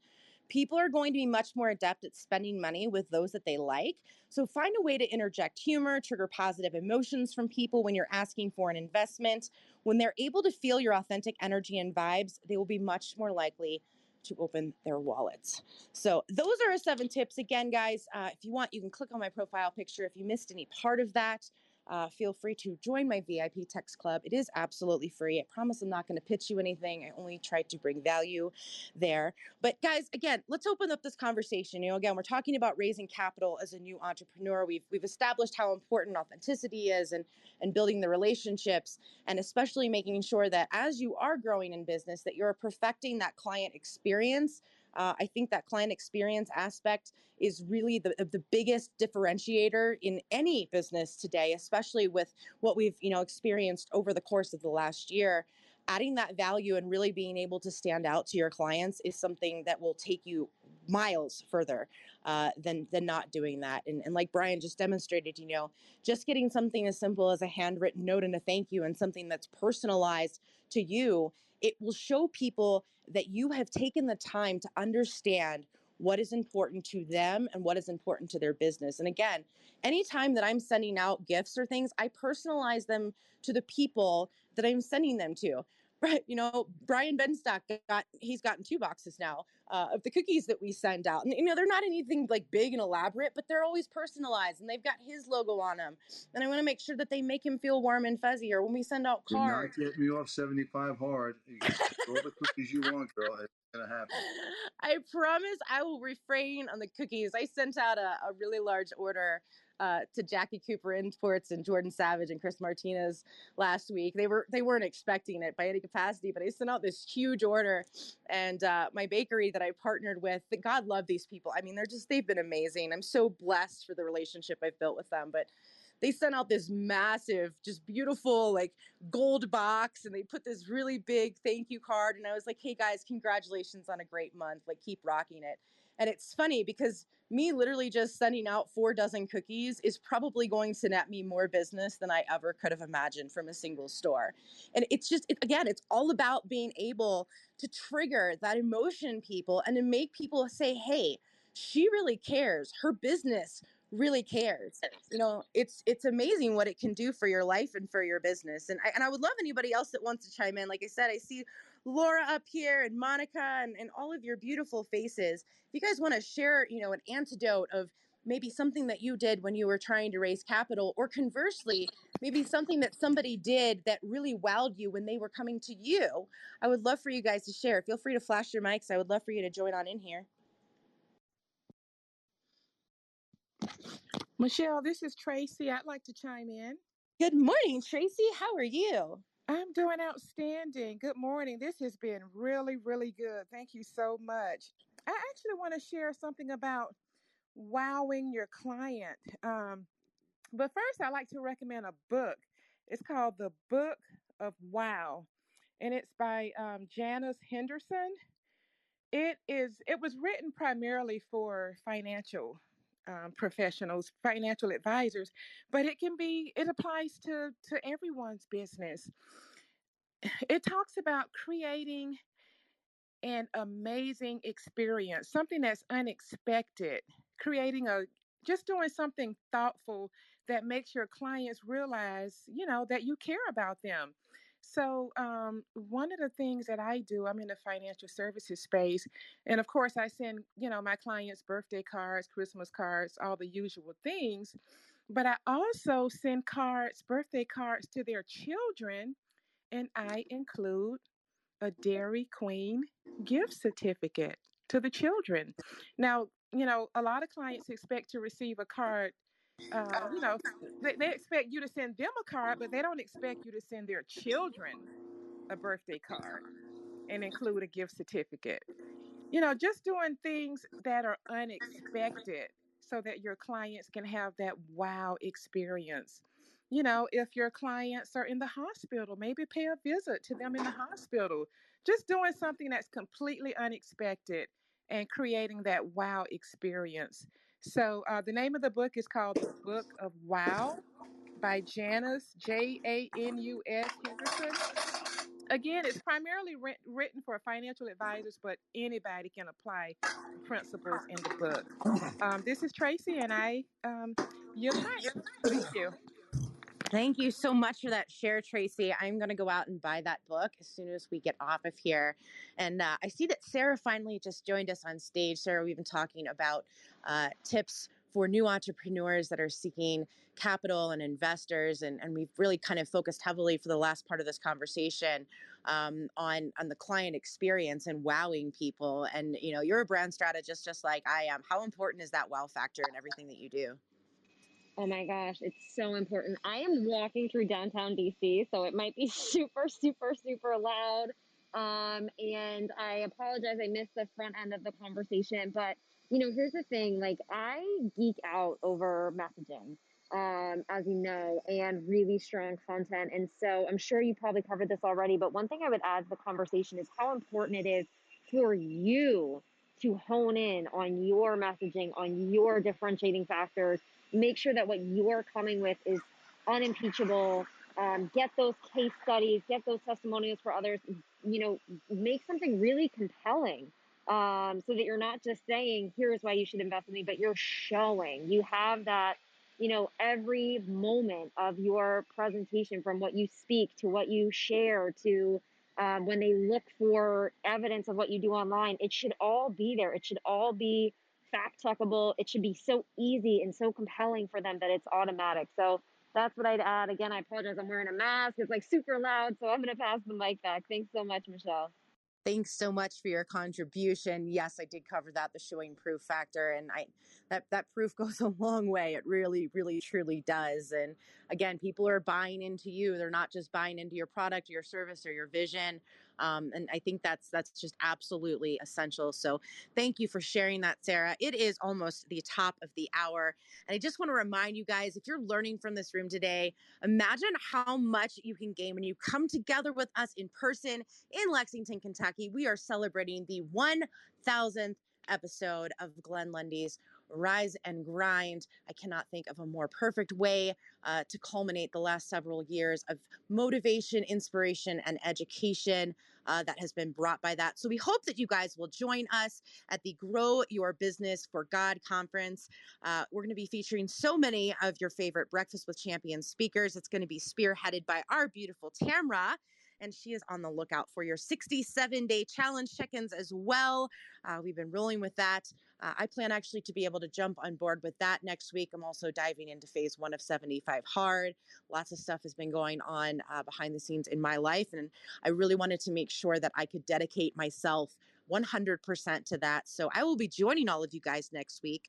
People are going to be much more adept at spending money with those that they like. So find a way to interject humor, trigger positive emotions from people when you're asking for an investment. When they're able to feel your authentic energy and vibes, they will be much more likely to open their wallets. So, those are our seven tips. Again, guys, uh, if you want, you can click on my profile picture if you missed any part of that uh, feel free to join my VIP Text Club. It is absolutely free. I promise I'm not going to pitch you anything. I only try to bring value there. But guys, again, let's open up this conversation. You know, again, we're talking about raising capital as a new entrepreneur. We've we've established how important authenticity is and and building the relationships and especially making sure that as you are growing in business that you're perfecting that client experience uh, I think that client experience aspect is really the, the biggest differentiator in any business today, especially with what we've you know experienced over the course of the last year. Adding that value and really being able to stand out to your clients is something that will take you miles further uh, than than not doing that. And, and like Brian just demonstrated, you know, just getting something as simple as a handwritten note and a thank you and something that's personalized to you it will show people that you have taken the time to understand what is important to them and what is important to their business. And again, anytime that I'm sending out gifts or things, I personalize them to the people that I'm sending them to. Right, you know, Brian Benstock got he's gotten two boxes now uh, of the cookies that we send out. And, you know, they're not anything like big and elaborate, but they're always personalized and they've got his logo on them. And I want to make sure that they make him feel warm and fuzzy. Or when we send out cards. Do not get me off 75 hard. All the cookies you want, girl. It's going to happen. I promise I will refrain on the cookies. I sent out a, a really large order uh, to Jackie Cooper Imports and Jordan Savage and Chris Martinez last week. They were they weren't expecting it by any capacity, but I sent out this huge order, and uh, my bakery that I partnered with. God love these people. I mean, they're just they've been amazing. I'm so blessed for the relationship I've built with them, but they sent out this massive, just beautiful, like gold box, and they put this really big thank you card. And I was like, hey guys, congratulations on a great month. Like, keep rocking it. And it's funny because me literally just sending out four dozen cookies is probably going to net me more business than I ever could have imagined from a single store. And it's just, it, again, it's all about being able to trigger that emotion in people and to make people say, hey, she really cares. Her business really cares. You know, it's it's amazing what it can do for your life and for your business. And I, and I would love anybody else that wants to chime in. Like I said, I see Laura up here and Monica and, and all of your beautiful faces. If you guys want to share, you know, an antidote of maybe something that you did when you were trying to raise capital, or conversely, maybe something that somebody did that really wowed you when they were coming to you, I would love for you guys to share. Feel free to flash your mics. I would love for you to join on in here. Michelle, this is Tracy. I'd like to chime in. Good morning, Tracy. How are you? I'm doing outstanding. Good morning. This has been really, really good. Thank you so much. I actually want to share something about wowing your client. Um, but first, I like to recommend a book. It's called The Book of Wow, and it's by um, Janus Henderson. It is. It was written primarily for financial um, professionals, financial advisors, but it can be, it applies to, to everyone's business. It talks about creating an amazing experience, something that's unexpected, creating a, just doing something thoughtful that makes your clients realize, you know, that you care about them. So, um, one of the things that I do, I'm in the financial services space, and of course, I send you know my clients birthday cards, Christmas cards, all the usual things. But I also send cards, birthday cards to their children, and I include a Dairy Queen gift certificate to the children. Now, you know, a lot of clients expect to receive a card uh, you know, they, they expect you to send them a card, but they don't expect you to send their children a birthday card and include a gift certificate. You know, just doing things that are unexpected so that your clients can have that wow experience. You know, if your clients are in the hospital, maybe pay a visit to them in the hospital. Just doing something that's completely unexpected and creating that wow experience. So uh, the name of the book is called The Book of Wow by Janus, J A N U S Henderson. Again, it's primarily writ- written for financial advisors, but anybody can apply the principles in the book. Um, this is Tracy, and I um, yield Thank you. Thank you so much for that share, Tracy. I'm going to go out and buy that book as soon as we get off of here. And uh, I see that Sarah finally just joined us on stage. Sarah, we've been talking about uh, tips for new entrepreneurs that are seeking capital and investors and, and we've really kind of focused heavily for the last part of this conversation um, on on the client experience and wowing people and you know you're a brand strategist just like i am how important is that wow factor in everything that you do Oh my gosh, it's so important. I am walking through downtown DC, so it might be super, super, super loud. Um, and I apologize, I missed the front end of the conversation. But, you know, here's the thing like, I geek out over messaging, um, as you know, and really strong content. And so I'm sure you probably covered this already. But one thing I would add to the conversation is how important it is for you to hone in on your messaging, on your differentiating factors make sure that what you're coming with is unimpeachable. Um, get those case studies, get those testimonials for others. You know, make something really compelling um, so that you're not just saying, here's why you should invest in me, but you're showing you have that, you know, every moment of your presentation from what you speak to what you share to um, when they look for evidence of what you do online, it should all be there. It should all be fact checkable. It should be so easy and so compelling for them that it's automatic. So that's what I'd add. Again, I apologize. I'm wearing a mask. It's like super loud. So I'm going to pass the mic back. Thanks so much, Michelle. Thanks so much for your contribution. Yes, I did cover that, the showing proof factor, and I that that proof goes a long way. It really, really, truly does. And again, people are buying into you. They're not just buying into your product, your service, or your vision. Um, and I think that's that's just absolutely essential. So thank you for sharing that, Sarah. It is almost the top of the hour, and I just want to remind you guys: if you're learning from this room today, imagine how much you can gain when you come together with us in person in Lexington, Kentucky. We are celebrating the 1,000th episode of Glenn Lundy's Rise and Grind. I cannot think of a more perfect way uh, to culminate the last several years of motivation, inspiration, and education uh, that has been brought by that. So we hope that you guys will join us at the Grow Your Business for God conference. Uh, we're going to be featuring so many of your favorite Breakfast with Champions speakers. It's going to be spearheaded by our beautiful Tamra and she is on the lookout for your 67 day challenge check ins as well. Uh, we've been rolling with that. Uh, I plan actually to be able to jump on board with that next week. I'm also diving into phase one of 75 hard. Lots of stuff has been going on uh, behind the scenes in my life, and I really wanted to make sure that I could dedicate myself 100% to that. So I will be joining all of you guys next week.